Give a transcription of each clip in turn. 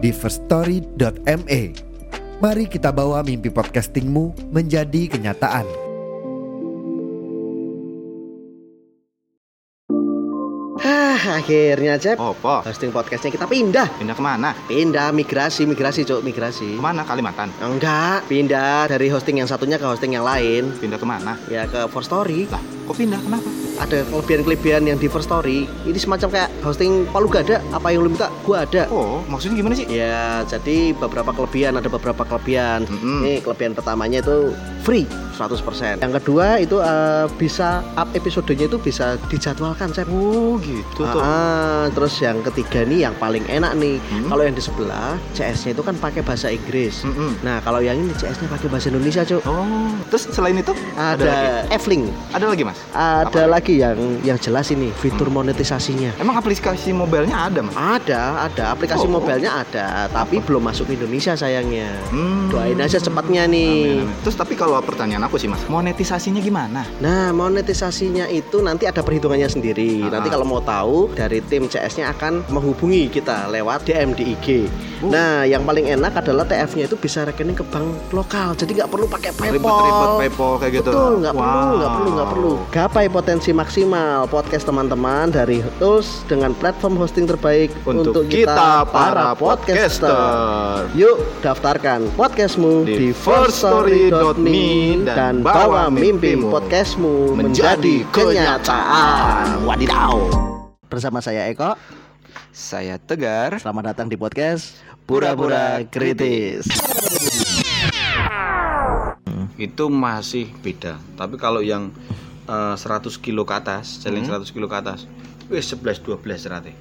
di firststory.me. Mari kita bawa mimpi podcastingmu menjadi kenyataan. Hah, akhirnya Cep Apa? Hosting podcastnya kita pindah Pindah ke mana? Pindah, migrasi, migrasi cuk, migrasi Ke mana? Kalimantan? Enggak, pindah dari hosting yang satunya ke hosting yang lain Pindah ke mana? Ya ke First Story Lah, kok pindah? Kenapa? Ada kelebihan-kelebihan yang di First Story Ini semacam kayak hosting Palu Gada Apa yang lu minta, gua ada Oh, maksudnya gimana sih? Ya, jadi beberapa kelebihan, ada beberapa kelebihan Mm-mm. Ini kelebihan pertamanya itu free 100% Yang kedua itu eh, bisa up episodenya itu bisa dijadwalkan Cep Oh, gitu tuh. Ah, terus yang ketiga nih yang paling enak nih. Hmm. Kalau yang di sebelah CS-nya itu kan pakai bahasa Inggris. Mm-mm. Nah, kalau yang ini CS-nya pakai bahasa Indonesia, Cuk. Oh, terus selain itu Ada, lagi? F-Link. Ada lagi, Mas? Ada Apa? lagi yang yang jelas ini fitur monetisasinya. Emang aplikasi mobilenya ada, Mas? Ada, ada aplikasi Oh. mobilnya ada, tapi belum masuk Indonesia sayangnya. Hmm. Doain aja cepatnya nih. Amin, amin. Terus tapi kalau pertanyaan aku sih, Mas, monetisasinya gimana? Nah, monetisasinya itu nanti ada perhitungannya sendiri. Ah. Nanti kalau mau tahu dari tim CS-nya akan menghubungi kita lewat DM di IG. Oh. Nah, yang paling enak adalah TF-nya itu bisa rekening ke bank lokal. Jadi nggak perlu pakai PayPal. Ribet-ribet PayPal kayak gitu. Betul, nggak perlu, Wow. nggak perlu, nggak perlu. Gapai potensi maksimal podcast teman-teman dari Tools dengan platform hosting terbaik Untuk, kita, para podcaster. Yuk daftarkan podcastmu Di di, firststory.me firststory.me dan bawa mimpi podcastmu menjadi kenyataan. Wadidaw. Bersama saya Eko, Saya Tegar. selamat datang di podcast Pura-Pura Kritis. itu masih beda. Tapi kalau yang eh, 100 kilo ke atas, challenge 100 kilo ke atas, wis 11 12 rate.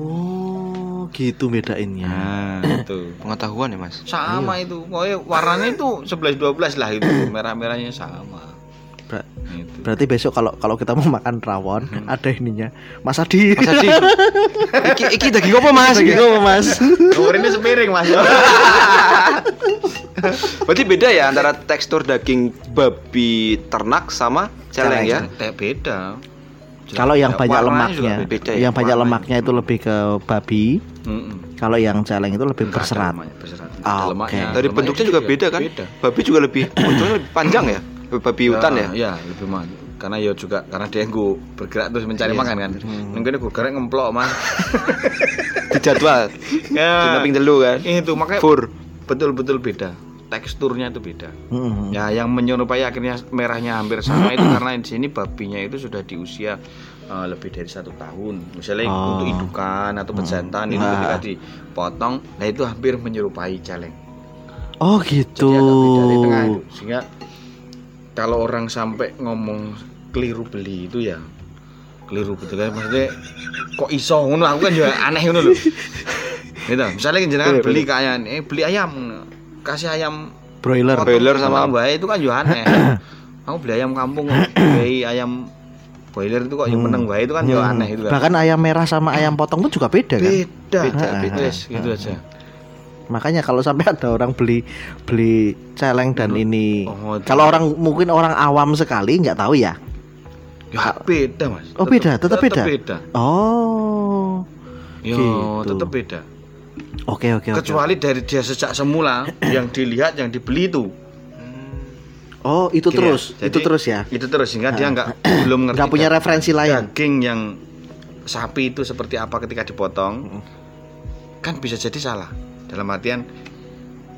Oh, gitu bedainnya. Nah, itu pengetahuan ya mas sama itu. Pokoknya warnanya itu 11 12 lah itu, merah-merahnya sama. Berarti besok kalau kalau kita mau makan rawon ada ininya. Mas Adi. mas Adi iki iki daging apa mas Daging apa, Mas? Ini sepiring, Mas. berarti beda ya antara tekstur daging babi ternak sama celeng ya Teh beda. Kalau yang banyak Warnanya juga lemaknya, beda ya, yang banyak lemaknya itu lebih ke babi. Mm-mm. Kalau yang celeng itu lebih berserat. berserat. Ah, Ada oke. lemaknya. dari bentuknya juga beda kan Beda. babi juga lebih bentuknya lebih panjang ya babi hutan ya Ya, lebih mah. Karena ya juga karena dia gue bergerak terus mencari Iya. makan kan. Mungkin gue gerak ngemplok mas. di jadwal ya. di telu kan Itu makanya fur betul-betul beda. Teksturnya itu beda. Mm-mm. Ya, yang menyerupai akhirnya merahnya hampir sama itu karena di sini babinya itu sudah di usia eh, lebih dari satu tahun. Misalnya Oh. untuk indukan atau pejantan itu Nah. ketika dipotong, nah itu hampir menyerupai celeng. Oh Jadi gitu. agak beda di tengah itu. Sehingga kalau orang sampai ngomong keliru beli itu ya keliru betul kan maksudnya kok iso ngono aku kan juga aneh ngono lho. Gitu. Misalnya jenengan Betul, beli kayak eh beli ayam kasih ayam Broiler. Broiler sama- bae itu kan juga aneh. aku beli ayam kampung beli ayam boiler itu kok yang meneng bae itu kan juga Hmm. aneh itu kan. Bahkan ayam merah sama ayam potong itu juga beda kan? Beda, Beda, beda, beda. Wes, gitu aja. Makanya kalau sampai ada orang beli beli celeng dan ini, Oh, kalau orang mungkin orang awam sekali nggak tahu ya. Ya beda, Mas. Oh, beda, tetap beda? beda. Oh, Yo, Gitu. tetap beda. oke oke oke. Kecuali dari dia sejak semula yang dilihat, yang dibeli itu. Oh itu Gini ya, terus, jadi itu terus ya. Itu terus sehingga dia nggak belum ngerti. Nggak punya da- referensi lain. Daging yang sapi itu seperti apa ketika dipotong, kan bisa jadi salah. Dalam artian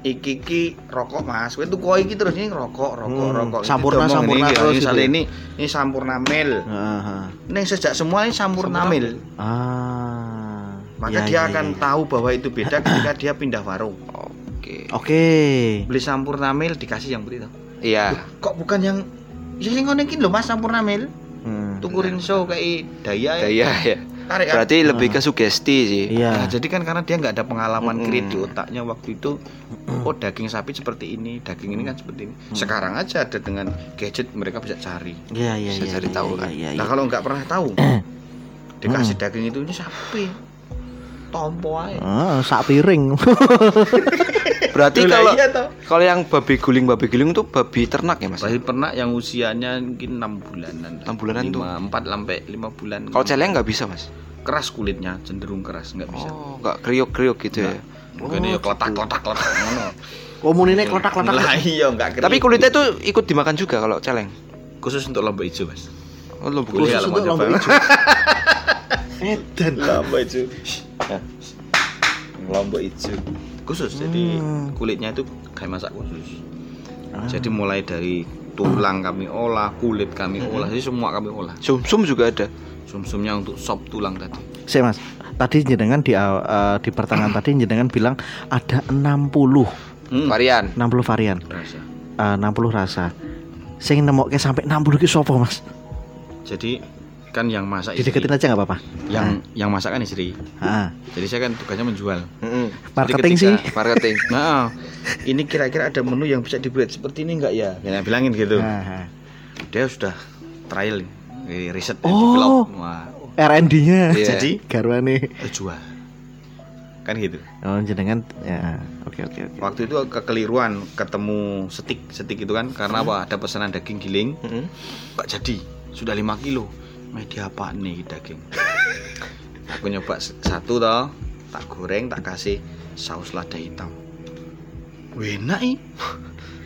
iki iki rokok mas, itu kok iki terus ini rokok rokok Hmm, rokok. Sampurna, diomong sampurna ini, terus gitu Misalnya ya? ini ini sampurna mil. Aha. Ini sejak semua ini sampurna mil. Ah. Maka Ya, dia ya, akan ya. tahu bahwa itu beda ketika dia pindah warung. Oke. Oke. Beli Sampurna Mil dikasih yang putih toh. Iya. Kok bukan yang Ya sing ngono iki lho Mas Sampurna Mil. Hmm. Tuku rinso kayak daya ya. Daya ya. Tarik kan? Berarti lebih ke sugesti sih. Nah, Iya. jadi kan karena dia nggak ada pengalaman Mm-mm. create di otaknya waktu itu, oh daging sapi seperti ini, daging ini kan seperti ini. Sekarang aja ada dengan gadget mereka bisa cari. Iya iya Bisa iya. cari iya, tahu iya, kan. Iya, Nah iya. kalau nggak pernah tahu, dikasih daging itu ini sapi, tompo aja. Ah, sak piring. Berarti kalau iya kalau yang babi guling babi guling tuh babi ternak ya mas? Bayi pernah yang usianya mungkin enam bulanan. Enam bulanan tuh. Empat sampai lima bulan. Kalau celeng nggak bisa mas? keras kulitnya, cenderung keras nggak bisa. Oh nggak kriuk kriuk gitu ya? Mungkin ya keletak keletak keletak ngono. Komunine klotak-klotak. Lah iya nggak kering. Tapi kulitnya tuh ikut dimakan juga kalau celeng. khusus untuk lombok hijau mas. Oh, lo Boleh Khusus kalau untuk coba. hijau. Edan. Lombok hijau. Lombok hijau. Khusus jadi Hmm. kulitnya itu kayak masak khusus. Ah. Jadi mulai dari tulang kami olah, kulit kami olah, jadi semua kami olah. Sum sum juga ada. Sumsumnya untuk sop tulang tadi. Saya Mas, tadi jenengan di eh, di pertengahan tadi jenengan bilang ada 60 Hmm. Varian. 60 varian, Rasa. eh, 60 rasa. Sing nemokke sampai 60 ki sapa, Mas? Jadi kan yang masak istri. Dideketin aja nggak apa-apa. Yang yang masak kan istri. Ah, Jadi saya kan tugasnya menjual. Mm-mm. Marketing Jadi sih. ketika- Marketing. Nah, ini kira-kira ada menu yang bisa dibuat seperti ini enggak ya? Ya bilangin gitu. ah. Dia sudah trial, eh, riset, Oh. develop. Wah, R&D-nya. Iya. Jadi Garwane. eh, jual. Kan gitu. Oh, jenengan ya. Oke, oke, oke. Waktu itu kekeliruan ketemu setik, setik itu kan karena apa? Ada pesanan daging giling, Mm-mm. Kok jadi sudah 5 kilo. Media apa nih daging? Aku nyoba satu toh, tak goreng, tak kasih saus lada hitam. Enak ih.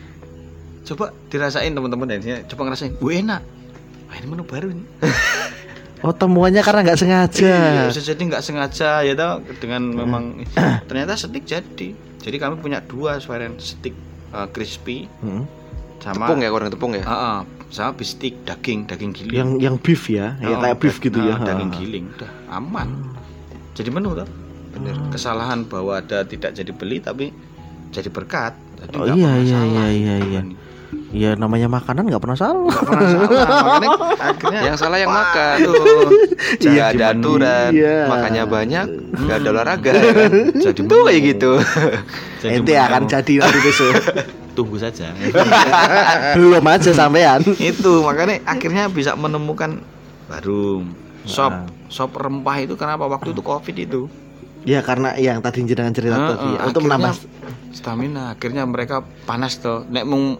Coba dirasain teman-teman dan sini, coba ngerasain. Enak. Wah, ini menu baru nih. Oh, temuannya karena nggak sengaja. Iya, bisa jadi nggak sengaja ya toh dengan memang ternyata steak jadi. Jadi kami punya dua varian steak eh, crispy Hmm. sama Tepung ya goreng tepung ya. Ah, ah, sama bistik daging, daging giling. Yang yang beef ya, ya Oh, kayak beef gitu ah, ya. Daging Ah. giling udah aman. Jadi menu tuh. Bener. Kesalahan bahwa ada tidak jadi beli tapi jadi berkat. Jadi Oh, nggak iya, pernah iya, salah. iya, iya, iya. Iya namanya makanan nggak pernah salah. Nggak pernah salah. Makanya akhirnya Yang salah yang makan. tuh. Jadi ada menu. aturan, Iya. makannya banyak, nggak ada olahraga. ya kan? Jadi Itu kayak gitu. Jadi Ente akan jadi nanti besok. Tunggu saja. Belum aja sampean. itu makanya akhirnya bisa menemukan baru sop Ah. sop rempah itu kenapa waktu itu covid itu Ya karena yang tadi jenengan cerita Heeh, tadi untuk menambah stamina akhirnya mereka panas tuh nek mau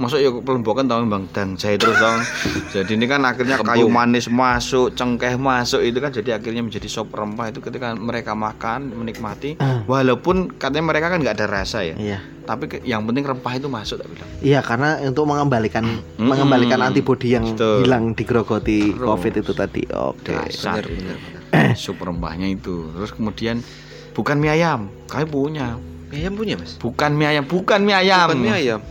masuk ya pelombokan tau bang dan jahit terus dong jadi ini kan akhirnya kayu manis masuk cengkeh masuk itu kan jadi akhirnya menjadi sop rempah itu ketika mereka makan menikmati Ah. walaupun katanya mereka kan nggak ada rasa ya Iya. tapi yang penting rempah itu masuk tak bilang Iya karena untuk mengembalikan Mm-mm. mengembalikan antibodi yang Betul. hilang digerogoti Terus. COVID itu tadi. Oke. Dasar. Bener, bener, bener. sup rempahnya itu terus kemudian bukan mie ayam kami punya Mie ayam punya mas? bukan mie ayam bukan mie ayam Bukan mie ayam.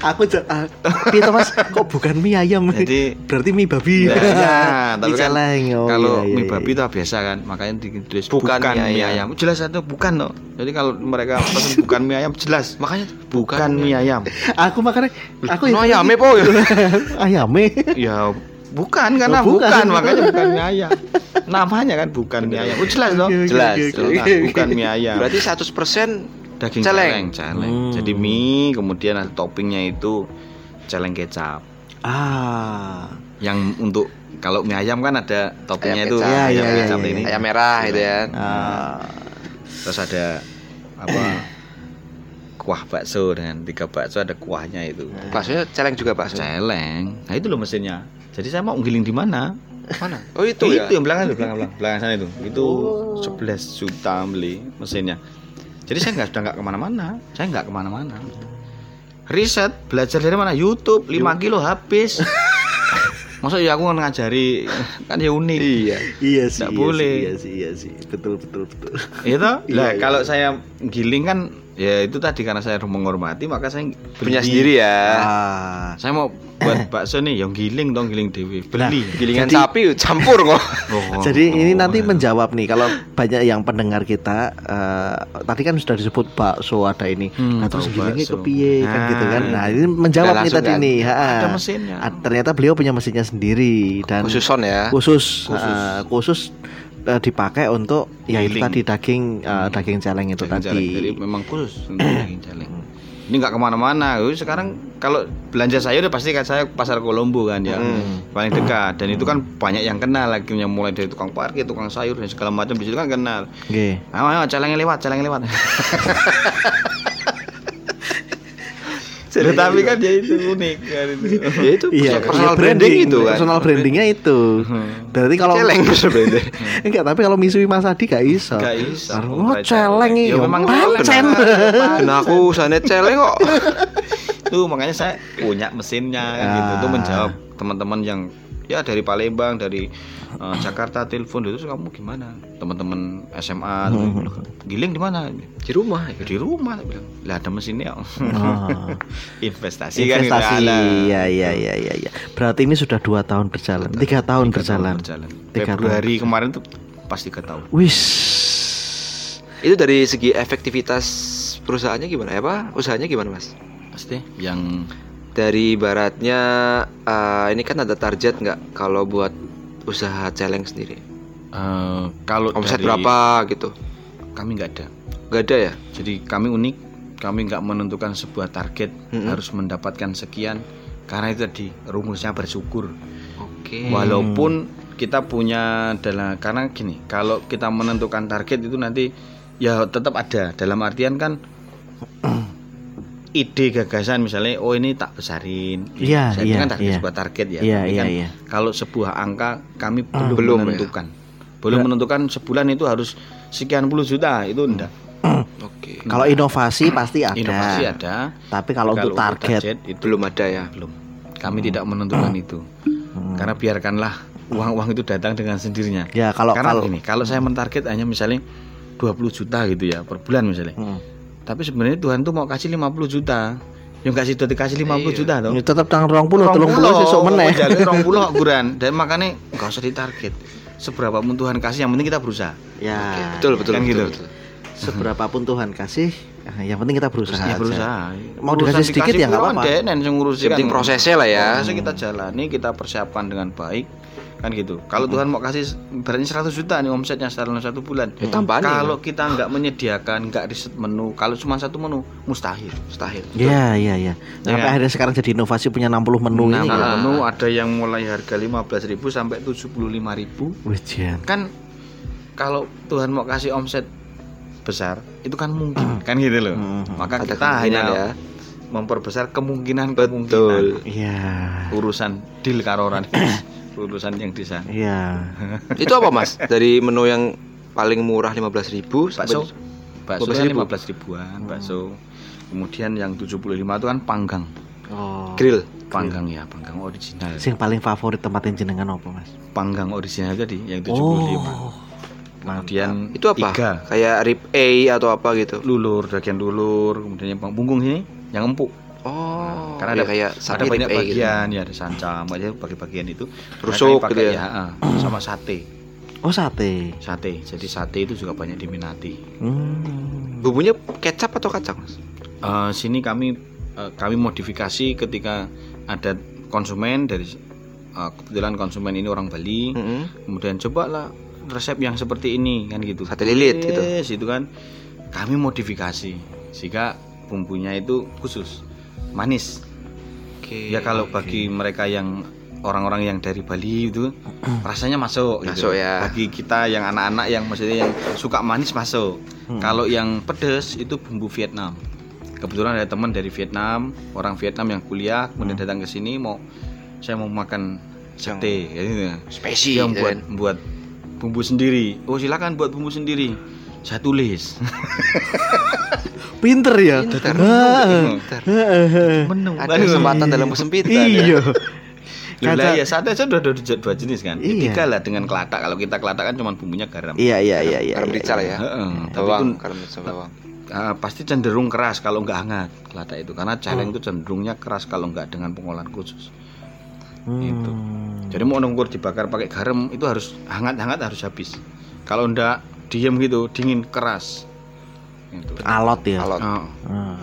Aku ah, piye toh, Mas? Kok bukan mie ayam? Jadi- berarti mie babi. Ya, ya, tapi Mie kan celeng. Oh, kalau iya, iya, mie iya. babi itu biasa kan makanya ditulis Bukan bukan, mie mie ayam. ayam. jelas itu bukan loh jadi kalau mereka pesan bukan mie ayam jelas Makanya bukan mie ayam Aku makanya aku No ayame po. ayame. ya bukan karena Oh, bukan. bukan. makanya bukan mie ayam namanya kan bukan mie ayam oh, jelas loh oke, Jelas, jelas bukan mie ayam Berarti 100% daging celeng. celeng, celeng. Hmm. jadi mie kemudian ada toppingnya itu celeng kecap Ah. yang untuk kalau mie ayam kan ada toppingnya Ayam itu kecap. Iya, ayam iya, kecap iya, ini ayam merah gitu ya. Ah. terus ada apa kuah bakso dengan tiga bakso ada kuahnya itu Baksonya celeng juga bakso. celeng nah itu loh mesinnya jadi saya mau ngiling di mana Mana? Oh itu ya. itu yang belakang itu belakang belakang, belakang sana itu itu 11 juta beli mesinnya jadi saya nggak sudah nggak ke mana-mana saya nggak ke mana-mana riset belajar dari mana YouTube 5 kilo habis masa ya aku ngajari kan ya unik Iya. Iya sih. Nggak iya boleh. Sih, iya sih, iya sih. Betul, betul, betul. itu Iya, lah iya. kalau saya giling kan ya itu tadi karena saya menghormati maka saya Punya beli. sendiri ya. Ah. Saya mau buat bakso nih yang giling dong giling dewi. Beli. Gilingan Jadi- sapi campur kok. Oh, Jadi ini oh, nanti oh. menjawab nih kalau banyak yang pendengar kita eh, tadi kan sudah disebut bakso ada ini. Hmm, nah terus gilingnya bakso. kepiye kan gitu kan. Nah. Nah, ini menjawab nih tadi kan? nih. ha. Ada mesinnya. Ah, ternyata beliau punya mesinnya sendiri dan Khusus son ya. khusus Khusus. eh, khusus eh, dipakai untuk ya itu tadi daging eh, daging celeng itu Daging tadi. celeng. Jadi memang khusus untuk daging celeng. Ini nggak ke mana-mana. Sekarang kalau belanja sayur udah pasti kan saya pasar Kolombo kan ya, Hmm. paling dekat. Dan itu kan banyak yang kenal lagi yang mulai dari tukang parkir, tukang sayur dan segala macam di situ kan kenal. Nggih. Ayo, ayo celengnya lewat, celengnya lewat. Tetapi kan dia itu unik kan itu. Ya itu Iya, personal iya, branding itu kan. Personal brandingnya itu. Berarti kalau Celeng branding. enggak, tapi kalau misui Mas Adi gak iso. Gak iso. Oh, celeng Ya, iki. memang pancen. Nah aku sana celeng kok. Tuh makanya saya punya mesinnya kan Ah. gitu. Itu menjawab teman-teman yang ya dari Palembang, dari eh, Jakarta telepon itu "Terus kamu gimana? Teman-teman SMA giling di mana? Di rumah ya. Ya, di rumah bilang. Lah ada mesinnya. Investasi, kan gitu. Investasi. Alah. Iya, iya, iya, iya, iya. Berarti ini sudah dua tahun berjalan. Tiga tahun Tiga berjalan. berjalan. Tiga Februari kemarin tuh pas tiga tahun. Wis. Itu dari segi efektivitas perusahaannya gimana ya Pak? Usahanya gimana Mas? Pasti yang Dari baratnya eh, ini kan ada target nggak kalau buat usaha celeng sendiri? eh, kalau Omset dari- berapa gitu? Kami nggak ada. Gak ada ya? Jadi kami unik, kami nggak menentukan sebuah target Mm-mm. harus mendapatkan sekian karena itu tadi rumusnya bersyukur. Oke. Walaupun kita punya dalam karena gini, kalau kita menentukan target itu nanti ya tetap ada dalam artian kan ide gagasan misalnya oh ini tak besarin. Iya, Saya- itu iya, kan target iya. sebuah target ya. Iya, Tapi iya, kan iya. Kalau sebuah angka kami belum, Belum ya? menentukan. Belum menentukan sebulan itu harus sekian puluh juta itu enggak. Oke. Kalau inovasi pasti ada. Inovasi ada. Tapi kalau untuk target, itu Belum ada ya. belum. Kami tidak menentukan itu. Hmm. Karena biarkanlah uang-uang itu datang dengan sendirinya. ya kalau Karena kalau gini, kalau saya mentarget hanya misalnya 20 juta gitu ya per bulan misalnya. Hmm. Tapi sebenarnya Tuhan tuh mau kasih 50 juta. Yang kasih udah dikasih 50 Iya. juta toh. Ya, tetap tanggal 20, 30 sesuk meneh. Jadi 20 kok kuran. Dan makanya enggak usah ditarget. Seberapa pun Tuhan kasih yang penting kita berusaha. Ya. Oke, betul betul Kan betul, gitu. betul. Seberapapun Tuhan kasih, ah, yang penting kita berusaha. Ya aja. berusaha. Mau dikasih sedikit ya nggak apa-apa. yang penting kan. prosesnya lah ya. Prosesnya kita jalani, kita persiapkan dengan baik kan gitu. Kalau Tuhan mau kasih berarti 100 juta nih omsetnya dalam satu bulan. Ya, tambahan ya, Kalau kita nggak menyediakan, nggak riset menu, kalau cuma satu menu mustahil. Mustahil. Iya, iya, iya. Ya Sampai kan? akhirnya sekarang jadi inovasi punya 60 menu Nah, ini. ya. menu ada yang mulai harga 15.000 sampai 75.000 Wih, Jan. kan kalau Tuhan mau kasih omset besar itu kan mungkin kan gitu loh. Hmm. Maka Ada kita hanya ya. memperbesar kemungkinan kemungkinan Betul. Iya. urusan deal karoran urusan yang di sana. Iya. Itu apa Mas? Dari menu yang paling murah 15.000 bakso bakso 15.000. kan 15 ribuan bakso kemudian yang 75 itu kan panggang Oh. grill. panggang ya panggang original Sing paling favorit tempatin jenengan apa, Mas? panggang original tadi yang 75 Oh. Kemudian Itu apa? tiga Kayak rib A atau apa gitu. lulur bagian lulur kemudian yang punggung sini yang empuk Oh, karena ya ada kayak ada banyak gitu. bagian ya ada sancam aja bagian-bagian itu Rusuk gitu pakai, ya? ah, sama sate Oh, sate. sate jadi sate itu juga banyak diminati Hmm. Bumbunya kecap atau kacang, Mas? Eh, sini kami eh, kami modifikasi ketika ada konsumen dari eh, kebetulan konsumen ini orang Bali Mm-mm. kemudian cobalah resep yang seperti ini kan gitu Sate lilit gitu. Yes, itu kan kami modifikasi sehingga bumbunya itu khusus manis Oke. ya kalau bagi mereka yang orang-orang yang dari Bali itu rasanya masuk gitu. Masuk ya. bagi kita yang anak-anak yang maksudnya yang suka manis masuk Hmm. kalau yang pedes itu bumbu Vietnam kebetulan ada teman dari Vietnam orang Vietnam yang kuliah kemudian Hmm. datang ke sini mau saya mau makan sate ya gitu. Spesi, Dia ya buat kan? buat bumbu sendiri oh silakan buat bumbu sendiri saya tulis Pinter ya. Pinter. Ah. Pinter. menu Ada kesempatan dalam kesempitan. ya. Iya. Kata- ya sate aja udah ada dua, dua jenis kan. Iya. Tiga lah dengan kelatak. Kalau kita kelatak kan cuma bumbunya garam. Iya, iya, iya, iya. Garam iya, rical iya. ya. Heeh, tapi Bawang, garam sama bawang. Ah, pasti cenderung keras kalau nggak hangat kelada itu karena celeng itu cenderungnya keras kalau nggak dengan pengolahan khusus Itu. jadi mau nungkur dibakar pakai garam itu harus hangat-hangat harus habis kalau ndak diem gitu dingin keras itu Alot ya. Alot. Oh, Ah.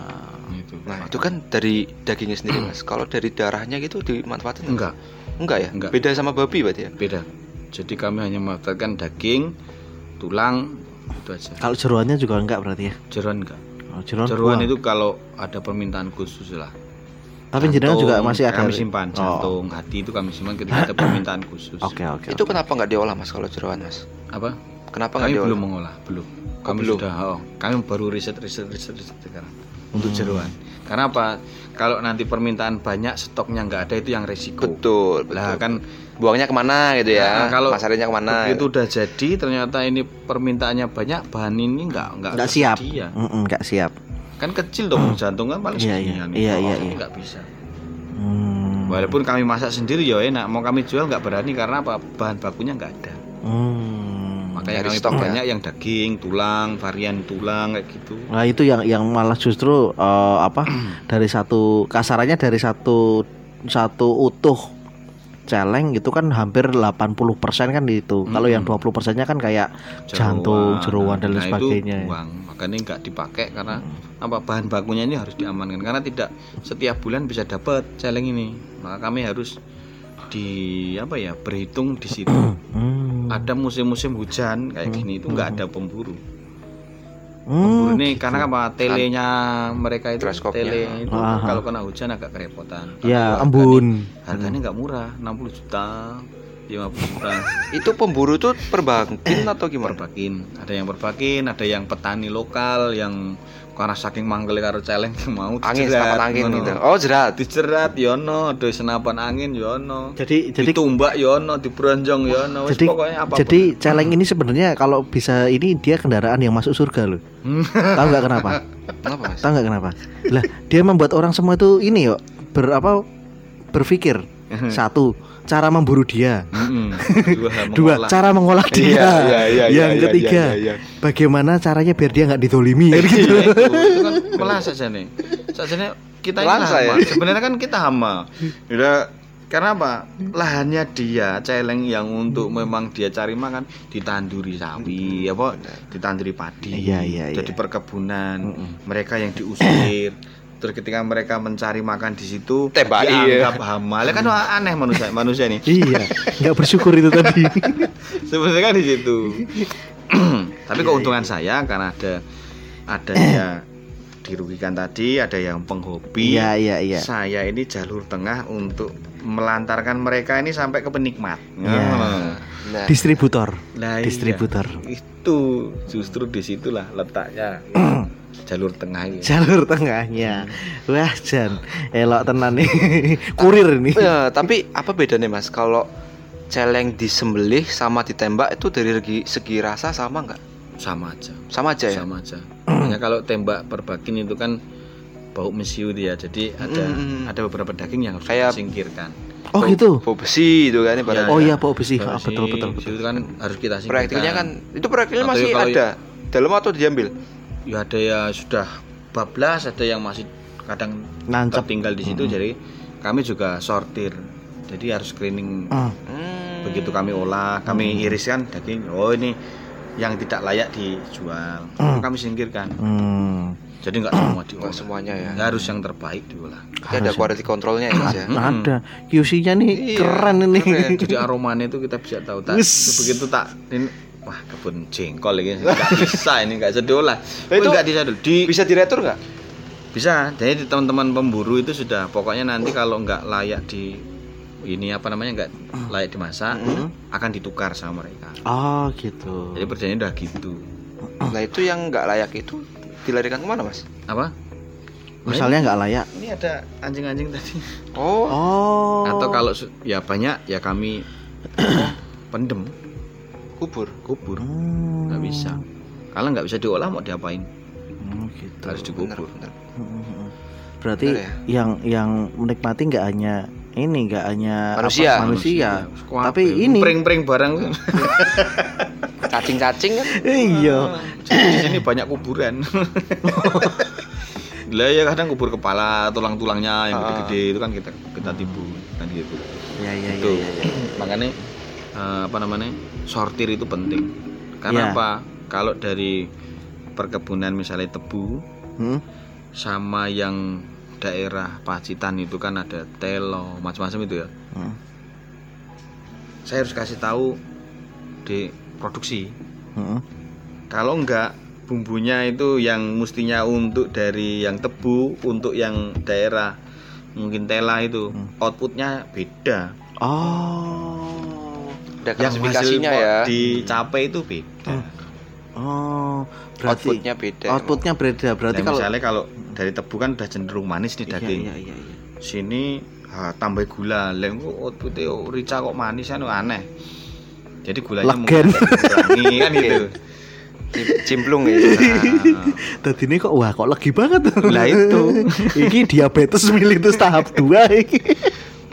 itu. Nah, itu kan dari dagingnya sendiri, Mas. Kalau dari darahnya gitu dimanfaatin enggak Enggak ya? Enggak. Beda sama babi berarti ya? beda jadi kami hanya memanfaatkan daging tulang itu aja Kalau jeruannya juga enggak berarti ya. jeruan enggak Oh, jeruan, jeruan itu kalau ada permintaan khusus lah Tapi jenengan juga masih ada. kami simpan Oh. jantung hati itu kami simpan ketika ada permintaan khusus Oke, oke. Itu kenapa nggak diolah, Mas, kalau jeroan, Mas? apa Kenapa kami nggak diolah? belum mengolah belum kami belum? sudah oh, kami baru riset riset riset, riset sekarang untuk Hmm. jeruan karena apa kalau nanti permintaan banyak stoknya nggak ada itu yang resiko Betul, betul. lah kan Buangnya ke mana gitu ya? Nah, kalau Masalahnya ke mana? itu udah jadi ternyata ini permintaannya banyak bahan ini nggak nggak Enggak siap. Enggak siap. Kan kecil dong jantung kan paling Iya, iya. seginian Iya, Oh, iya, ini iya. nggak bisa Hmm. walaupun kami masak sendiri ya enak mau kami jual nggak berani karena apa bahan bakunya nggak ada Hmm. makanya Dari kami stok ya? banyak yang daging tulang varian tulang kayak gitu Nah itu yang yang malah justru eh, apa dari satu kasarannya dari satu satu utuh celeng itu kan hampir 80% kan itu. Kalau yang 20 persennya kan kayak jantung, jeruan dan lain Nah, sebagainya. itu buang makanya nggak dipakai karena apa bahan bakunya ini harus diamankan. Karena tidak setiap bulan bisa dapat celeng ini. Maka kami harus di apa ya berhitung di situ. Hmm. ada musim-musim hujan kayak gini itu nggak ada pemburu Hmm, ini karena apa? Telenya mereka itu tele itu Aha. kalau kena hujan agak kerepotan. Ya, Harganya- embun. harganya nggak murah 60 juta 50 juta Itu pemburu tuh perbakin atau gimana? perbakin ada yang perbakin ada yang petani lokal yang karena saking manggel karo celeng mau Angin, dijerat, senapan angin ngono. gitu. Oh, jerat. dijerat yono ada senapan angin yono Jadi jadi ditumbak yono dibronjong yono jadi pokoknya apa jadi celeng ini sebenarnya kalau bisa ini dia kendaraan yang masuk surga loh. Tahu nggak kenapa? Kenapa, Mas? Tahu nggak kenapa? Lah dia membuat orang semua itu ini yo ber apa berpikir satu cara memburu dia. dua, Dua, mengolah. cara mengolah dia. Iya, iya, iya, yang iya, ketiga, iya, iya, bagaimana caranya biar dia nggak ditolimi kan gitu. Iya, itu, itu kan melas saja nih saja nih kita ini Melasa hama ya? sebenarnya kan kita hama Udah, karena apa lahannya dia celeng yang untuk memang dia cari makan ditanduri sawi apa ditanduri padi Iya, iya, jadi iya. perkebunan Mm-mm. mereka yang diusir terus ketika mereka mencari makan di situ Tembaki, dianggap hama Lah kan aneh manusia manusia nih iya, nggak bersyukur itu tadi. sebenarnya kan di situ tapi keuntungan saya karena ada ada yang dirugikan tadi ada yang penghobi Iya, iya, iya. saya ini jalur tengah untuk melantarkan mereka ini sampai ke penikmat Iya. Nah, Distributor. Nah, iya. Distributor. itu justru di situlah letaknya jalur tengah ini Jalur tengahnya. Wah, Jan, elok tenan nih. Kurir ini. ya, tapi apa bedanya, Mas? Kalau celeng disembelih sama ditembak itu dari segi, segi rasa sama nggak? sama aja Sama aja ya? sama aja makanya kalau tembak perbakin itu kan bau mesiu dia jadi ada Mm. ada beberapa daging yang harus Kayak- disingkirkan Oh gitu. Bau besi itu kan ibaratnya. Oh iya, Pak besi. Bau Ah, besi, betul betul betul. itu kan harus kita singkirkan Proyektilnya kan itu proyektilnya masih ya ada. Dalam atau diambil? Ya ada ya sudah bablas ada yang masih kadang Nancep. tertinggal di situ jadi kami juga sortir jadi harus screening Hmm. begitu kami olah kami iriskan daging oh ini yang tidak layak dijual Hmm. kami singkirkan hmm. jadi nggak semua diolah semuanya ya. Ya, harus yang terbaik diolah Berarti ada quality controlnya ya, ya. Hmm. Ada QC-nya nih Iya, keren ini. keren. jadi aromanya itu kita bisa tahu tak begitu tak ini wah kebun jengkol ini nggak bisa ini nggak bisa diolah Itu itu nggak bisa diolah. di Bisa diretur nggak? bisa jadi teman-teman pemburu itu sudah pokoknya nanti kalau nggak layak di ini apa namanya nggak layak dimasak akan ditukar sama mereka Oh gitu. jadi perjanjian udah gitu Nah itu yang nggak layak itu dilarikan ke mana mas? apa Misalnya nggak layak. ini ada anjing-anjing tadi Oh, Oh. atau kalau ya banyak ya kami pendem kubur. kubur Hmm. nggak bisa kalau nggak bisa diolah mau diapain Hmm, gitu. harus Bener, dikubur bener. Hmm. Berarti Bener ya? yang yang menikmati nggak hanya ini nggak hanya apa, Manusia. manusia, tapi ini pring-pring barang cacing-cacing kan. Iya. Di sini banyak kuburan. Lah ya kadang kubur kepala, tulang-tulangnya yang Ah. gede-gede itu kan kita kita timbun kan gitu. Ya ya ya Itu. ya. ya. Makanya eh, apa namanya? Sortir itu penting. Karena apa? Kalau dari perkebunan misalnya tebu Hmm? sama yang daerah Pacitan itu kan ada telo, macam-macam itu ya. Hmm. Saya harus kasih tahu di produksi. Hmm. Kalau enggak bumbunya itu yang mestinya untuk dari yang tebu untuk yang daerah mungkin tela itu Hmm. outputnya beda. Oh. Ada Yang klasifikasinya hasil ya. dicapai itu beda. Oh. Berarti Outputnya beda. outputnya beda. Berarti kalau misalnya kalau dari tebu kan udah cenderung manis nih Iya, daging. iya, iya, iya. Sini ha, tambah gula, kok outputnya oh, rica kok manis kan aneh. Jadi gulanya Legen. dikurangi kan gitu. Cim- Cimplung ya. Nah, Tadi ini kok wah kok lagi banget. Lah itu. iki diabetes mellitus tahap 2 iki.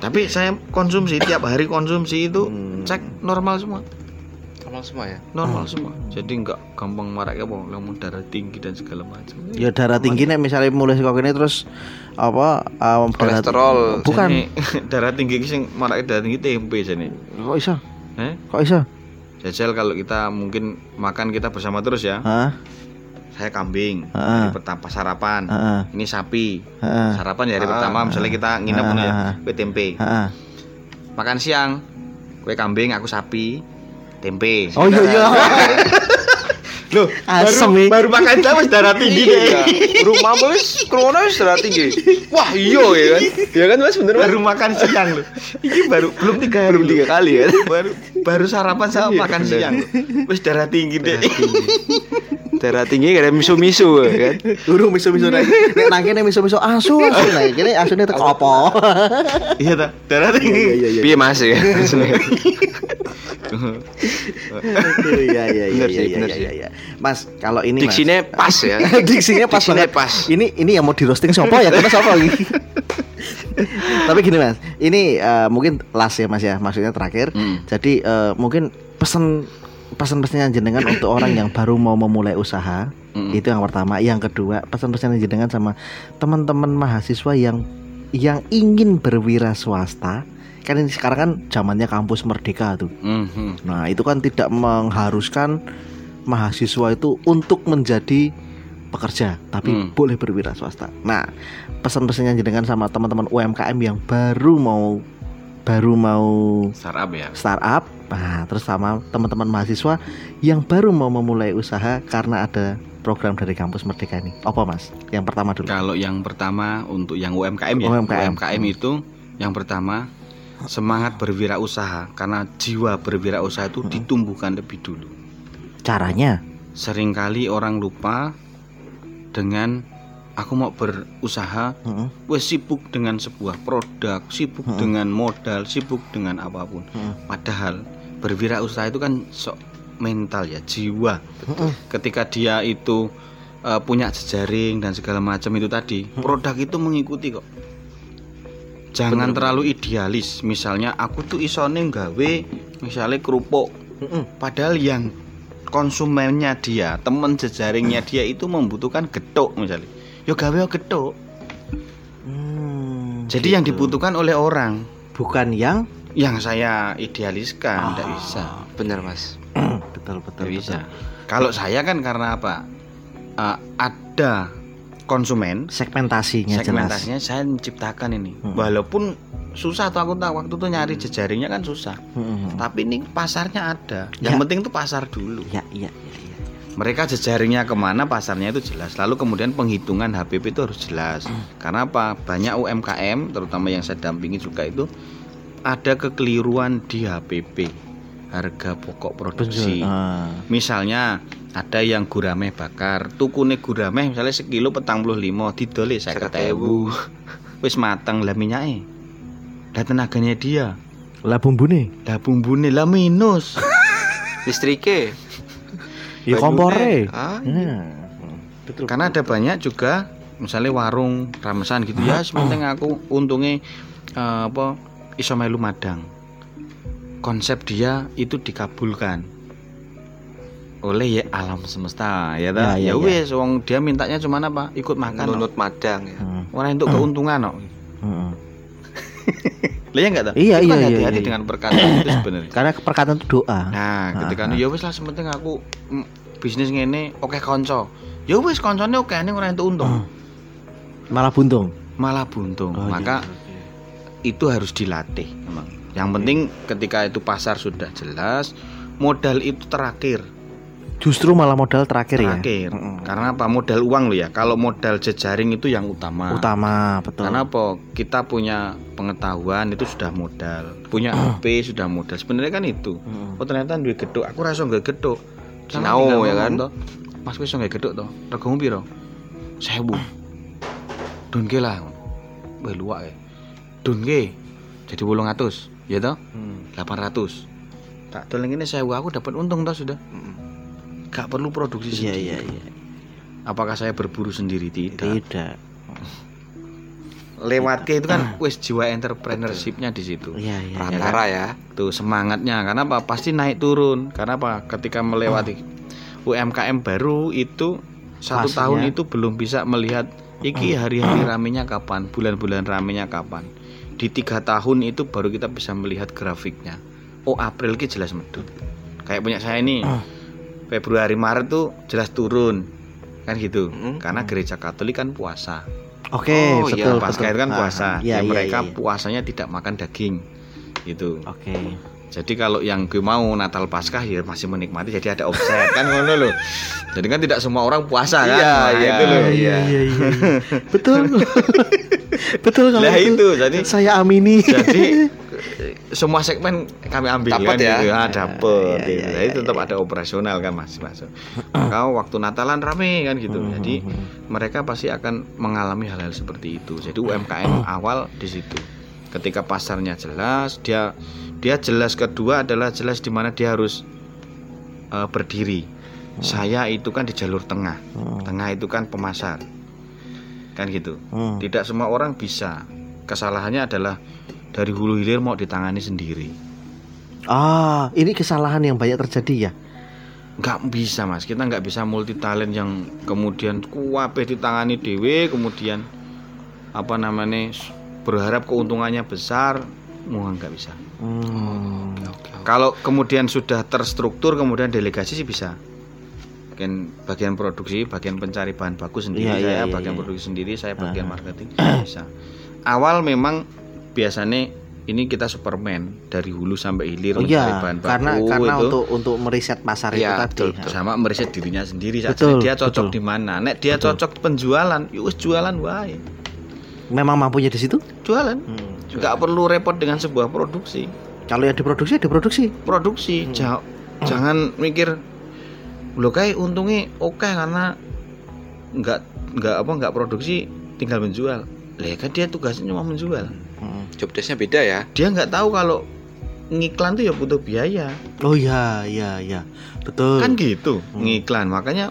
Tapi saya konsumsi tiap hari konsumsi itu Hmm. cek normal semua. Normal semua ya. normal semua jadi nggak gampang marak ya bang mau darah tinggi dan segala macam Ya darah tinggi nih misalnya mulai sekolah ini terus apa um, darah- Kolesterol. Bukan. Jadi, darah tinggi ki sing marak darah tinggi tempe sini Kok iso? eh Kok iso? jajal kalau kita mungkin makan kita bersama terus ya Hah? Saya kambing Ah. hari pertama sarapan Heeh. ini sapi Heeh. sarapan ya hari Ah. pertama misalnya kita nginep ya kue tempe Heeh. makan siang kue kambing aku sapi tempe Oh iya iya. Loh, Asem, baru, ih. baru makan jam wis darah tinggi Iya. deh. Rumah wis corona wis darah tinggi. Wah, iya ya kan. Ya kan Mas bener baru makan siang loh. Ini baru belum tiga Belum tiga kali ya. baru baru sarapan sama Iya, makan bener. siang. Wis darah tinggi deh. Darah tinggi kayak misu-misu ya kan. Urung miso-miso nek nek nang kene miso-miso asu asu nah kene asune teko apa? iya ta, darah tinggi. iya iya. Piye Mas ya? Iya iya iya Bener iya sih, iya bener iya, sih. iya. Mas, kalau ini Mas. Diksinya pas ya. Diksinya pas Diksinya banget. pas. Ini ini yang mau di roasting siapa ya? Karena siapa lagi? Tapi gini Mas, ini eh, mungkin last ya Mas ya, maksudnya terakhir. Hmm. Jadi eh, mungkin pesan pesan-pesannya jenengan untuk orang yang baru mau memulai usaha Mm. itu yang pertama. Yang kedua pesan-pesannya jenengan sama teman-teman mahasiswa yang yang ingin berwira swasta. Kan ini sekarang kan zamannya kampus merdeka tuh. Mhm. Nah, itu kan tidak mengharuskan mahasiswa itu untuk menjadi pekerja, tapi Hmm. boleh berwira swasta. Nah, pesan-pesannya jenengan sama teman-teman UMKM yang baru mau baru mau Startup ya. startup, nah, terus sama teman-teman mahasiswa yang baru mau memulai usaha karena ada program dari kampus Merdeka ini. Apa, Mas? Yang pertama dulu. Kalau yang pertama untuk yang UMKM ya. UMKM. itu yang pertama semangat berwirausaha karena jiwa berwirausaha itu ditumbuhkan lebih dulu. Caranya. Seringkali orang lupa dengan aku mau berusaha Heeh. wes sibuk dengan sebuah produk, sibuk Hmm. dengan modal, sibuk dengan apa pun. Heeh. Padahal berwirausaha itu kan sok mental ya, jiwa. Heeh. Ketika dia itu eh, punya jejaring dan segala macam itu tadi, Hmm. produk itu mengikuti kok. Jangan terlalu idealis. Misalnya aku tuh isone gawe misalnya kerupuk, padahal yang konsumennya dia, temen jejaringnya dia itu membutuhkan getuk misalnya. Yo gawe yo getuk. Hmm, Jadi yang gitu. dibutuhkan oleh orang bukan yang yang saya idealiskan tidak Ah. bisa Bener Mas. betul betul tidak bisa betul. kalau saya kan karena apa Eh, ada konsumen segmentasinya, segmentasinya saya menciptakan ini Hmm. walaupun susah tuh aku tahu waktu itu nyari jejaringnya kan susah jelas. Hmm. tapi ini pasarnya ada yang Ya. penting tuh pasar dulu Ya, iya, iya, iya. mereka jejaringnya ke mana pasarnya itu jelas lalu kemudian penghitungan HPP itu harus jelas Hmm. karena apa banyak UMKM terutama yang saya dampingi juga itu ada kekeliruan di HPP harga pokok produksi Betul. Ah. misalnya ada yang gurame bakar. Tukune gurame misalnya sekilo petang puluh lima didole saya ketemu wis matang lah minyaknya lah tenaganya dia. Lah bumbune. lah bumbune lah minus. Listrike. Ya kompore. Ah, Nah, betul. karena ada banyak juga misalnya warung ramesan gitu ya sementing aku untungnya eh, apa iso melu madang. Konsep dia itu dikabulkan oleh ya alam semesta ya Ya, ta. ya, Ya ya. wis wong dia mintanya cuma apa? Ikut makan. no. Nunut madang ya. Hmm. Orang untuk keuntungan no. Hmm. Lah ya enggak ta? Iya, Itu kan iya, iya, hati-hati iya. dengan perkataan itu sebenarnya. Karena perkataan itu doa. Nah, ketika ah. ya wis lah sementing aku mm, bisnis ngene oke konco. Ya wis koncone oke ning ora entuk untung. Malah buntung. Malah buntung. Oh, Maka iya. itu harus dilatih memang. Yang penting ketika itu pasar sudah jelas, modal itu terakhir. Justru malah modal terakhir, Terakhir. ya. Mm-mm. Karena apa? Modal uang lo ya. Kalau modal jejaring itu yang utama. Utama, betul. Karena apa? Kita punya pengetahuan itu sudah modal. Punya HP sudah modal. Sebenarnya kan itu. Oh ternyata duwe gedhok. Aku rasa nggak Sinau, tinggal ya kan? toh. Mas wis nggak gedhok toh. Regomu piro? 1000. Dunke lah. Wah luwak ya. Dunke. Jadi 800, ya toh? Hmm. 800. Tak doleng ini 1000 aku dapat untung toh sudah. Gak perlu produksi Iya, sendiri. iya, iya. Apakah saya berburu sendiri? Tidak. Tidak. Lewat ke itu kan wis jiwa entrepreneurship-nya di situ. Iya, iya. iya. Rantara ya. Tuh semangatnya karena apa? Pasti naik turun. Karena apa? Ketika melewati UMKM baru itu satu Fasenya. tahun itu belum bisa melihat iki hari-hari ramenya kapan, bulan-bulan ramenya kapan. Di tiga tahun itu baru kita bisa melihat grafiknya. Oh April ki jelas medun. Kayak punya saya ini Februari Maret tuh jelas turun kan gitu. Mm. Karena gereja Katolik kan puasa. Oke, Oh, iya, betul. Pasca betul. itu kan Ah, puasa. Iya, Ya, iya, mereka iya, iya. puasanya tidak makan daging. Gitu. Oke. Jadi kalau yang gue mau Natal Paskah ya masih menikmati jadi ada offset kan ngono loh. Jadi kan tidak semua orang puasa kan. Iya, Nah, iya, itu loh. iya. iya, iya, iya. betul. betul kalau Lah itu. itu jadi saya amini. jadi semua segmen kami ambil Dapat kan ya? gitu. Ah, Iya, dapet. gitu. iya, Jadi iya, tetap iya. ada operasional kan Mas masuk. Kau waktu Natalan rame kan gitu. Hmm, Jadi hmm, hmm. mereka pasti akan mengalami hal-hal seperti itu. Jadi UMKM awal di situ. Ketika pasarnya jelas, dia dia jelas kedua adalah jelas di mana dia harus eh, berdiri. Saya itu kan di jalur tengah. Tengah itu kan pemasar. Kan gitu. Tidak semua orang bisa. Kesalahannya adalah dari hulu hilir mau ditangani sendiri. Ah, ini kesalahan yang banyak terjadi ya. nggak bisa mas kita nggak bisa multi talent yang kemudian kuape ditangani dewe kemudian apa namanya berharap keuntungannya besar mau nggak bisa Hmm. kalau kemudian sudah terstruktur kemudian delegasi sih bisa bagian bagian produksi bagian pencari bahan baku Iya, sendiri iya, saya iya, bagian iya. produksi sendiri saya bagian marketing bisa awal memang biasanya ini kita superman dari hulu sampai hilir Oh iya, bahan baku karena karena itu. untuk untuk meriset pasar itu Iya, tadi. betul, betul. sama meriset dirinya sendiri saja Betul, dia cocok di mana nek dia Betul. cocok penjualan ya wis jualan wae Memang mampunya di situ? jualan Hmm. nggak perlu repot dengan sebuah produksi Kalau yang diproduksi diproduksi. produksi Hmm. Ja- jangan mikir lo kayak untungnya oke karena nggak nggak apa nggak produksi tinggal menjual lah ya kan dia tugasnya cuma menjual Hmm. Job desknya beda ya. dia nggak tahu kalau ngiklan tuh ya butuh biaya Oh iya, iya, iya. Betul. kan gitu Hmm. ngiklan makanya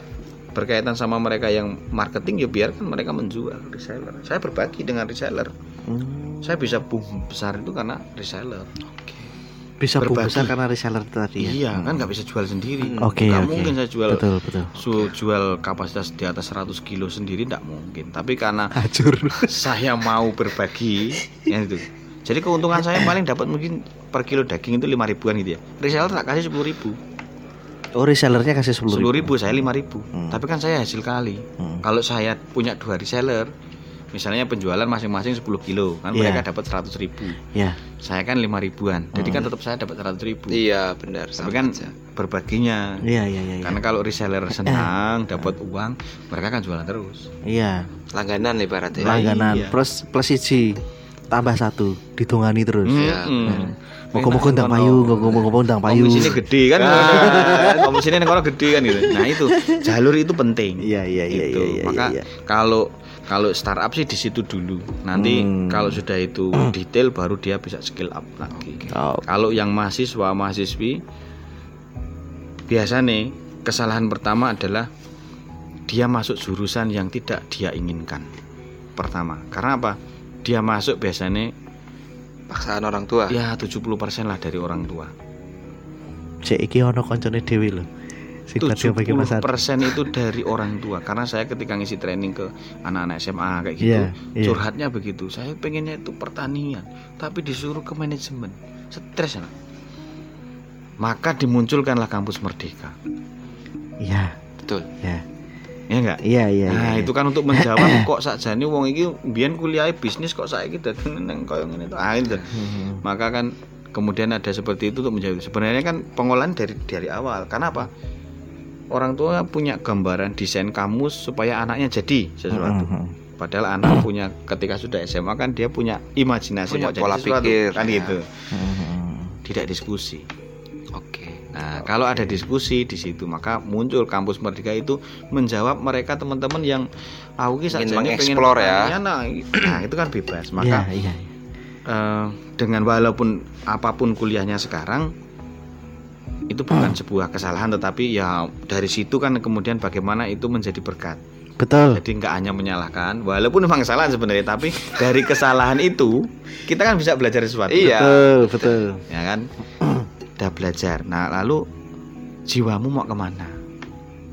berkaitan sama mereka yang marketing ya biarkan mereka menjual reseller saya berbagi dengan reseller Hmm. saya bisa boom besar itu karena reseller Bisa berbagi. besar karena reseller tadi ya. iya kan nggak bisa jual sendiri Hmm. Oke, nggak oke. mungkin saya jual Betul, betul. su- jual kapasitas di atas 100 kilo sendiri nggak mungkin tapi karena Hancur. saya mau berbagi ya itu jadi keuntungan saya paling dapat mungkin per kilo daging itu lima ribuan gitu ya reseller tak kasih sepuluh ribu Oh, resellernya kasih 10 sepuluh ribu saya lima ribu Hmm. tapi kan saya hasil kali Hmm. kalau saya punya dua reseller misalnya penjualan masing-masing 10 kilo kan Iya. mereka dapat 100 ribu Ya. saya kan lima ribuan jadi Hmm. kan tetap saya dapat 100 ribu Iya benar. tapi kan aja. berbaginya Iya, iya, iya. Iya. karena kalau reseller senang dapat uang mereka kan jualan terus Iya. langganan ibaratnya. Lah, Langganan iya. plus plus siji tambah satu ditungani terus. Iya, Mm-mm. Moga-moga ndang Kono. payu, moga-moga ndang payu. Komisi ini gede kan, komisi ini negara gede kan gitu. Nah itu jalur itu penting. Iya, iya, iya, Gitu. iya, iya, Maka kalau kalau startup sih di situ dulu. Nanti Hmm. kalau sudah itu detail baru dia bisa skill up lagi. Oh, Kalau yang mahasiswa mahasiswi biasa nih kesalahan pertama adalah dia masuk jurusan yang tidak dia inginkan. Pertama, karena apa? Dia masuk biasanya Paksaan orang tua. ya 70% lah dari orang tua. cek iki ono koncone dhewe lho. Sifat dia bagi Mas Ardi. 70% itu dari orang tua karena saya ketika ngisi training ke anak-anak SMA kayak gitu Iya, iya. curhatnya begitu saya pengennya itu pertanian tapi disuruh ke manajemen stres anak maka dimunculkanlah kampus merdeka Iya, Betul. ya. ya enggak Iya, iya, nah iya. itu kan untuk menjawab kok sakjane wong iki biyen kuliah bisnis kok saiki dadi neng koyo ngene to ah itu Hmm. maka kan kemudian ada seperti itu untuk menjawab sebenarnya kan pengolahan dari dari awal karena apa orang tua punya gambaran desain kamus supaya anaknya jadi sesuatu Mhm. padahal anak punya ketika sudah SMA kan dia punya imajinasi Punya mau jadi pola sesuatu, pikir, kan ya. gitu Mhm. tidak diskusi Oke. Nah, kalau ada diskusi di situ, maka muncul kampus Merdeka itu menjawab mereka teman-teman yang aku ki sakjane pengen mengeksplor ya. Nah, nah, itu kan bebas. Iya, Maka iya. eh, dengan walaupun apa pun kuliahnya sekarang itu bukan sebuah kesalahan tetapi ya dari situ kan kemudian bagaimana itu menjadi berkat. Betul. Jadi nggak hanya menyalahkan, walaupun memang kesalahan sebenarnya, tapi dari kesalahan itu kita kan bisa belajar sesuatu. Iya. Betul, betul. ya kan udah belajar nah lalu jiwamu mau ke mana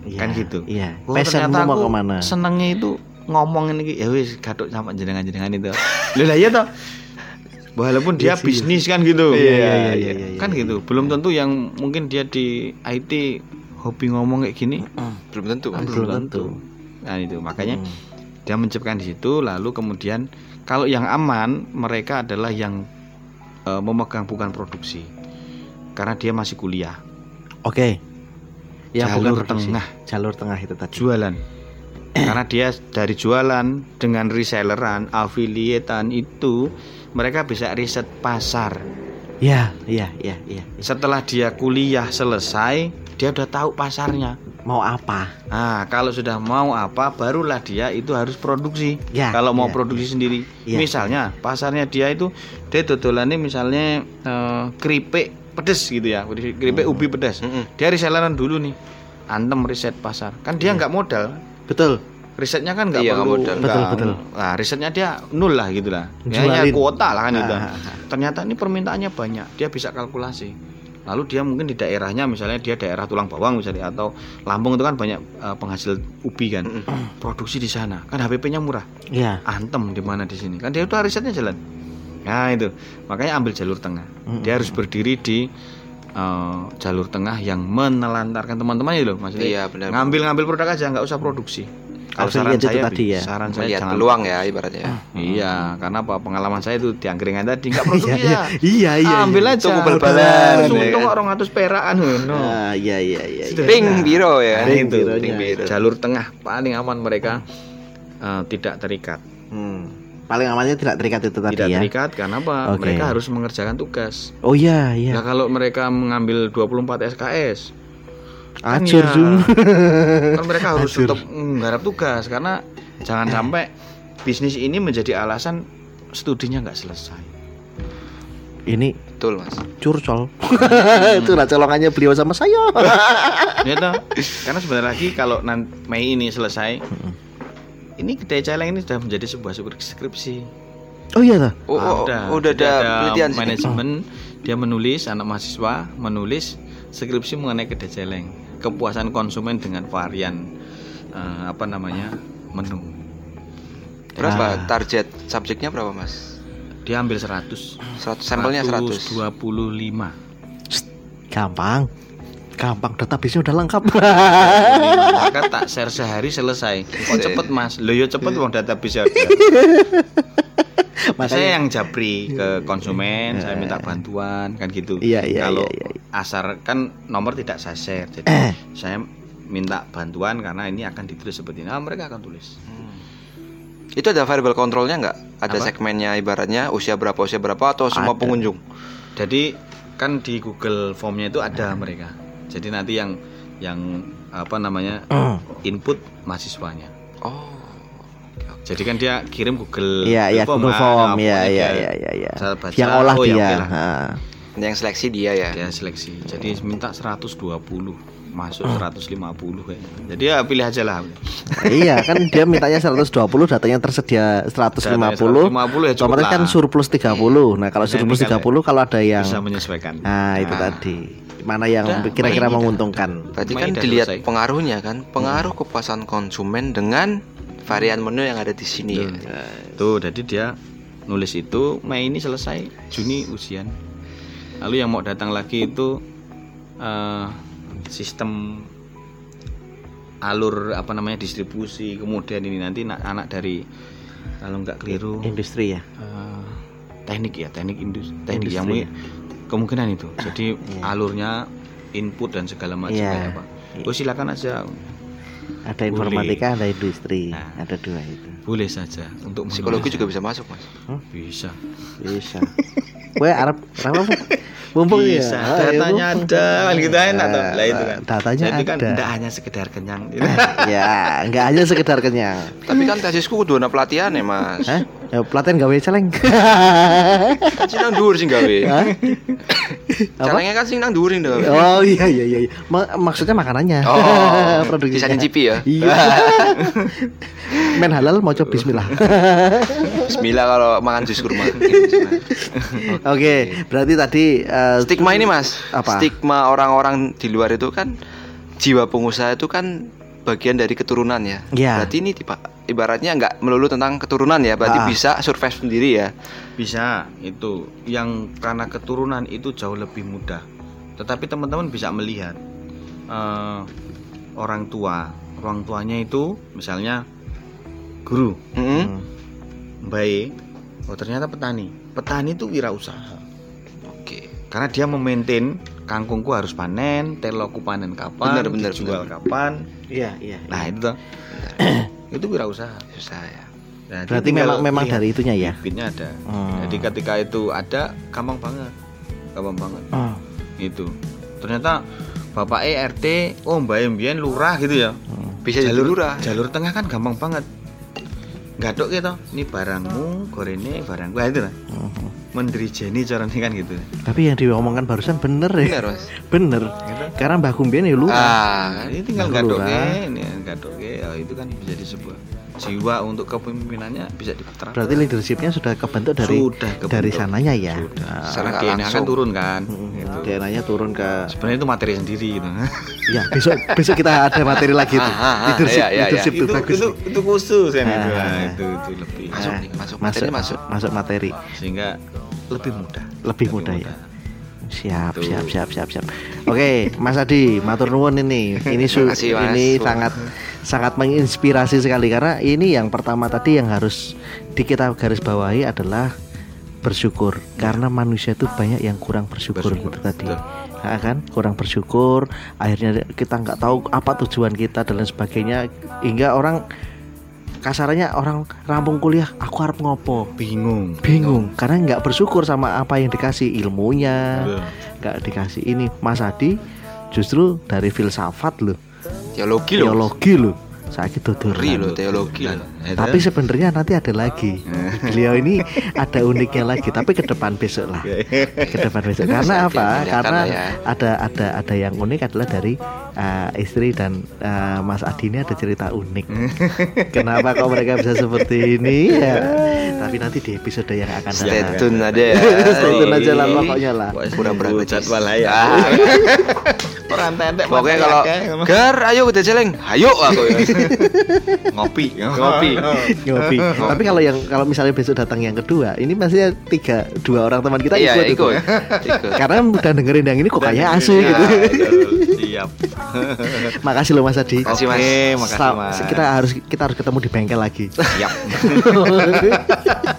Iya, Kan gitu. Iya. Oh, ternyata mau aku ke mana? senengnya itu ngomongin iki ya wis gaduk sama jenengan-jenengan itu lho lah iya toh walaupun dia Iya sih, bisnis kan gitu Iya, iya, iya, iya, iya, kan iya, gitu belum tentu yang mungkin dia di IT hobi ngomong kayak gini Belum tentu. kan Belum tentu. nah itu makanya Hmm. dia menciptakan di situ lalu kemudian kalau yang aman mereka adalah yang eh, memegang bukan produksi karena dia masih kuliah Oke. Yang bukan Jalur produksi. tengah. Jalur tengah itu tadi. jualan karena dia dari jualan dengan reselleran affiliatean itu mereka bisa riset pasar Iya, iya, iya, iya. setelah dia kuliah selesai dia udah tahu pasarnya Mau apa? nah kalau sudah mau apa barulah dia itu harus produksi Ya, kalau mau ya, produksi sendiri Ya. misalnya pasarnya dia itu dia dodolannya misalnya eh, keripik pedes gitu ya keripik Hmm. ubi pedas Mm-mm. dia reselleran dulu nih antem riset pasar kan dia nggak modal Betul. Risetnya kan nggak Iya, perlu nggak modal. nggak- Betul, betul. nah risetnya dia nul lah gitu lah. Ya, ya kuota lah kan itu Ah, ah, ah. ternyata ini permintaannya banyak dia bisa kalkulasi. Lalu dia mungkin di daerahnya misalnya dia daerah tulang bawang misalnya atau Lampung itu kan banyak eh, penghasil ubi kan. Produksi di sana. Kan HPP-nya murah. Iya. antem di mana di sini. Kan dia udah risetnya jalan. Nah itu. Makanya ambil jalur tengah. Dia harus berdiri di eh, jalur tengah yang menelantarkan teman-teman itu loh maksudnya. Iya, benar. ngambil-ngambil produk aja nggak usah produksi kalau saran itu saya tadi ya. saran saya jangan peluang ya ibaratnya. iya karena apa pengalaman saya itu di angkringan tadi nggak Iya, produksi iya. ya Iya, iya. ambil iya. aja Tunggu bal-balan, Untung ya orang ratus perakan no. Ah, iya, iya, iya. iya. Ping biro ya. Nah, Ping itu bironya. ping biro. jalur tengah paling aman mereka eh, tidak terikat Hmm. Paling amannya tidak terikat itu tadi tidak ya. terikat karena apa Oke. mereka harus mengerjakan tugas Oh iya, iya. Nah kalau mereka mengambil 24 SKS Acur ya, Zoom. kan mereka harus Acur. tetap menggarap tugas karena jangan sampai bisnis ini menjadi alasan studinya nggak selesai. Ini Betul, Mas. curcol. itu lah colongannya beliau sama saya. Ya toh? Karena sebentar lagi kalau nanti Mei ini selesai, ini kedai celeng ini sudah menjadi sebuah skripsi. Oh iya dah. Oh, oh, oh, udah Jadi ada penelitian sini. manajemen dia menulis anak mahasiswa menulis skripsi mengenai kedai celeng. Kepuasan konsumen dengan varian eh, apa namanya menu. Berapa target subjeknya berapa, Mas? dia ambil 100 100 sampelnya 100. 125 Gampang. Gampang database-nya udah lengkap. maka tak share sehari selesai. Kok cepet mas? Lo yo cepet wong database ada saya yang japri ke konsumen saya minta bantuan kan gitu Iya, iya, kalau iya, iya. asar kan nomor tidak saya share jadi Eh. saya minta bantuan karena ini akan ditulis seperti ini nah, mereka akan tulis Itu ada variable kontrolnya nggak? Ada Apa? segmennya ibaratnya usia berapa usia berapa atau semua Ada. pengunjung? jadi kan di Google Formnya itu ada mereka jadi nanti yang yang apa namanya input mahasiswanya Oh. Jadi kan dia kirim Google Iya, iya Google Form. Iya, iya, iya, iya, iya. baca, Yang olah oh, ya dia. lah. Ah. Yang seleksi dia ya. dia seleksi jadi minta 120 masuk Hmm. 150 kayaknya jadi ya pilih aja lah iya kan dia mintanya 120 datanya tersedia 150 150 ya cukup otomatis kan surplus 30 nah kalau Nah, surplus ini kan 30 kalau ada yang bisa menyesuaikan nah itu Nah, tadi mana yang kira-kira menguntungkan. Berarti Main kan dilihat selesai. pengaruhnya kan, pengaruh kepuasan konsumen dengan varian menu yang ada di sini ya. Tuh, jadi dia nulis itu Mei ini selesai, Juni ujian. Lalu yang mau datang lagi itu eh, sistem alur apa namanya distribusi, kemudian ini nanti na- anak dari kalau nggak keliru Industri ya. eh, teknik ya, teknik industri, teknik Industri yang ya. mungkin- kemungkinan itu. Jadi alurnya input dan segala macam kayak apa. Oh silakan aja, Ada Boleh. informatika, ada industri, Nah. ada dua itu. boleh saja untuk Psikologi juga bisa masuk, Mas. bisa. Bisa. Gue Arab, Arab apa? Mumpung ya. bisa Ah, ya, datanya ada kan gitu kan atau lah itu kan Datanya jadi kan tidak hanya sekedar kenyang ya, nggak hanya sekedar kenyang. Tapi kan tesisku kudu ana pelatihan ya, Mas. Hah? Ya pelatihan gawe celeng. Kan sing nang dhuwur sing gawe. Celengnya kan sing nang gawe. Oh iya iya iya. Ma- maksudnya makanannya. Oh, Produksinya. bisa nyicipi ya. Iya. Men halal mau coba bismillah. Bismillah kalau makan jus kurma. Oke, berarti tadi eh, Stigma ini, Mas. Apa? Stigma orang-orang di luar itu kan jiwa pengusaha itu kan bagian dari keturunan ya. Iya. Berarti ini tiba- ibaratnya nggak melulu tentang keturunan ya, berarti Ah. bisa survive sendiri ya. bisa itu yang karena keturunan itu jauh lebih mudah tetapi teman-teman bisa melihat eh, orang tua orang tuanya itu misalnya guru Mm-mm. Hmm. baik oh ternyata petani petani itu wirausaha Oke. karena dia memaintain kangkungku harus panen teloku panen kapan Bener, bener, dijual bener. kapan Iya iya. nah itu tuh itu wirausaha Susah ya. Nah, Berarti memang memang lihat. dari itunya ya. bibitnya ada Hmm. jadi ketika itu ada gampang banget gampang banget Oh. itu ternyata bapak ERT oh mbak Mbien lurah gitu ya Bisa jadi jalur lurah. jalur tengah kan gampang banget gadok gitu ini barangmu gorene barangku Nah, itu lah Mhm. Menteri Jenny caranya kan gitu Tapi yang diomongkan barusan bener ya. Benar, Mas. Bener. Gitu. Karena Mbah Gumbien ya lu. Ah, ini tinggal Nah, gadok lurah. ini gadok oh, itu kan menjadi sebuah jiwa untuk kepemimpinannya bisa diterapkan Berarti leadershipnya sudah kebentuk dari Sudah kebentuk. dari sananya ya. Sudah. Ah, Secara nggak DNA kan turun kan Mhm. gitu. DNA-nya turun ke sebenarnya itu materi sendiri gitu Ya, besok besok kita ada materi lagi tuh. Ah, ah, ah, leadership, iya, iya, leadership itu tuh bagus. itu itu khusus itu Ah. Nah, itu itu lebih Masuk nih, masuk. Materi masuk. masuk materi. sehingga lebih mudah Lebih mudah ya. Siap, Tuh. siap, siap, siap, siap. Oke, Mas Adi, matur nuwun ini. Ini su Makasih, Mas. ini sangat sangat menginspirasi sekali karena ini yang pertama tadi yang harus di kita garis bawahi adalah bersyukur karena manusia itu banyak yang kurang bersyukur, Bersyukur, gitu tadi. betul. Ya kan kurang bersyukur akhirnya kita nggak tahu apa tujuan kita dan lain sebagainya hingga orang kasarannya orang rampung kuliah aku harap ngopo? Bingung. Bingung karena nggak bersyukur sama apa yang dikasih ilmunya. Betul. nggak dikasih ini. Mas Adi justru dari filsafat loh. Teologi loh. teologi loh saya dodoran Ngeri loh teologi loh. Nah, tapi sebenarnya nanti ada lagi. Beliau ini ada uniknya lagi tapi ke depan besok lah. Ke depan besok. Karena apa? karena ya. ada ada ada yang unik adalah dari uh, istri dan uh, Mas Adi ini ada cerita unik. Kenapa kok mereka bisa seperti ini? Ya. Tapi nanti di episode yang akan Stay datang tune aja ya. Stay tune aja lah pokoknya lah. Kurang berapa jadwal lah ya orang tentek Pokoknya kalau Gar, ayo udah celeng. Ayo aku ya. ngopi Ngopi. ngopi tapi kalau yang kalau misalnya besok datang yang kedua ini maksudnya tiga dua orang teman kita Iya, ikut, itu. ikut. Ikut. karena udah dengerin yang ini kok kayak asik Ya, gitu siap makasih loh Mas Adi Makasih, Mas. Oke, makasih mas kita harus kita harus ketemu di bengkel lagi siap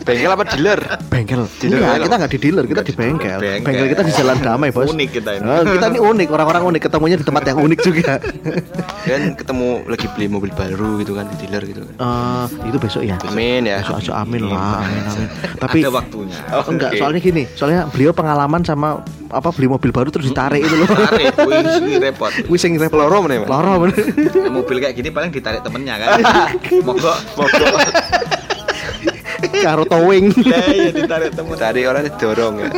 Bengkel apa dealer? bengkel Dealer kita nggak di dealer kita di bengkel Bengkel. kita di jalan damai bos unik kita ini kita ini unik orang-orang unik ketemunya di tempat yang unik juga Kan ketemu lagi beli mobil baru gitu kan di dealer gitu kan. Eh, itu besok ya Amin ya. besok aja amin lah amin amin tapi ada waktunya Oh, enggak, Oke. soalnya gini, soalnya beliau pengalaman sama apa beli mobil baru terus ditarik itu loh. tarik wih repot Wih sing repot. Loro meneh. Loro mobil kayak gini paling ditarik temennya kan mogok mogok Karo towing. ya ya ditarik temen Tadi orang didorong ya.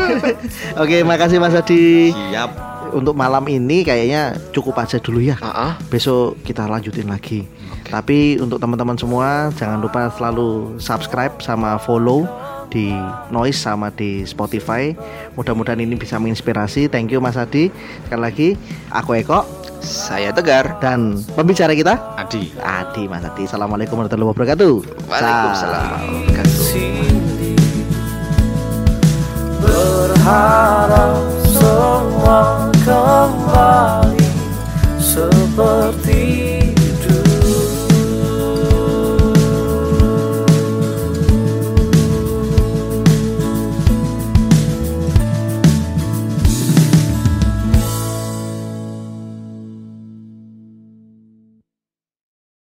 Oke, makasih Mas Adi. siap Untuk malam ini kayaknya cukup aja dulu ya. Heeh. Besok kita lanjutin lagi. Tapi untuk teman-teman semua jangan lupa selalu subscribe sama follow di Noise sama di Spotify. Mudah-mudahan ini bisa menginspirasi. Thank you Mas Adi. Sekali lagi aku Eko Saya Tegar. dan pembicara kita Adi Adi Mas Adi. Assalamualaikum warahmatullahi wabarakatuh. Waalaikumsalam warahmatullahi wabarakatuh. sini Berharap terulang kembali seperti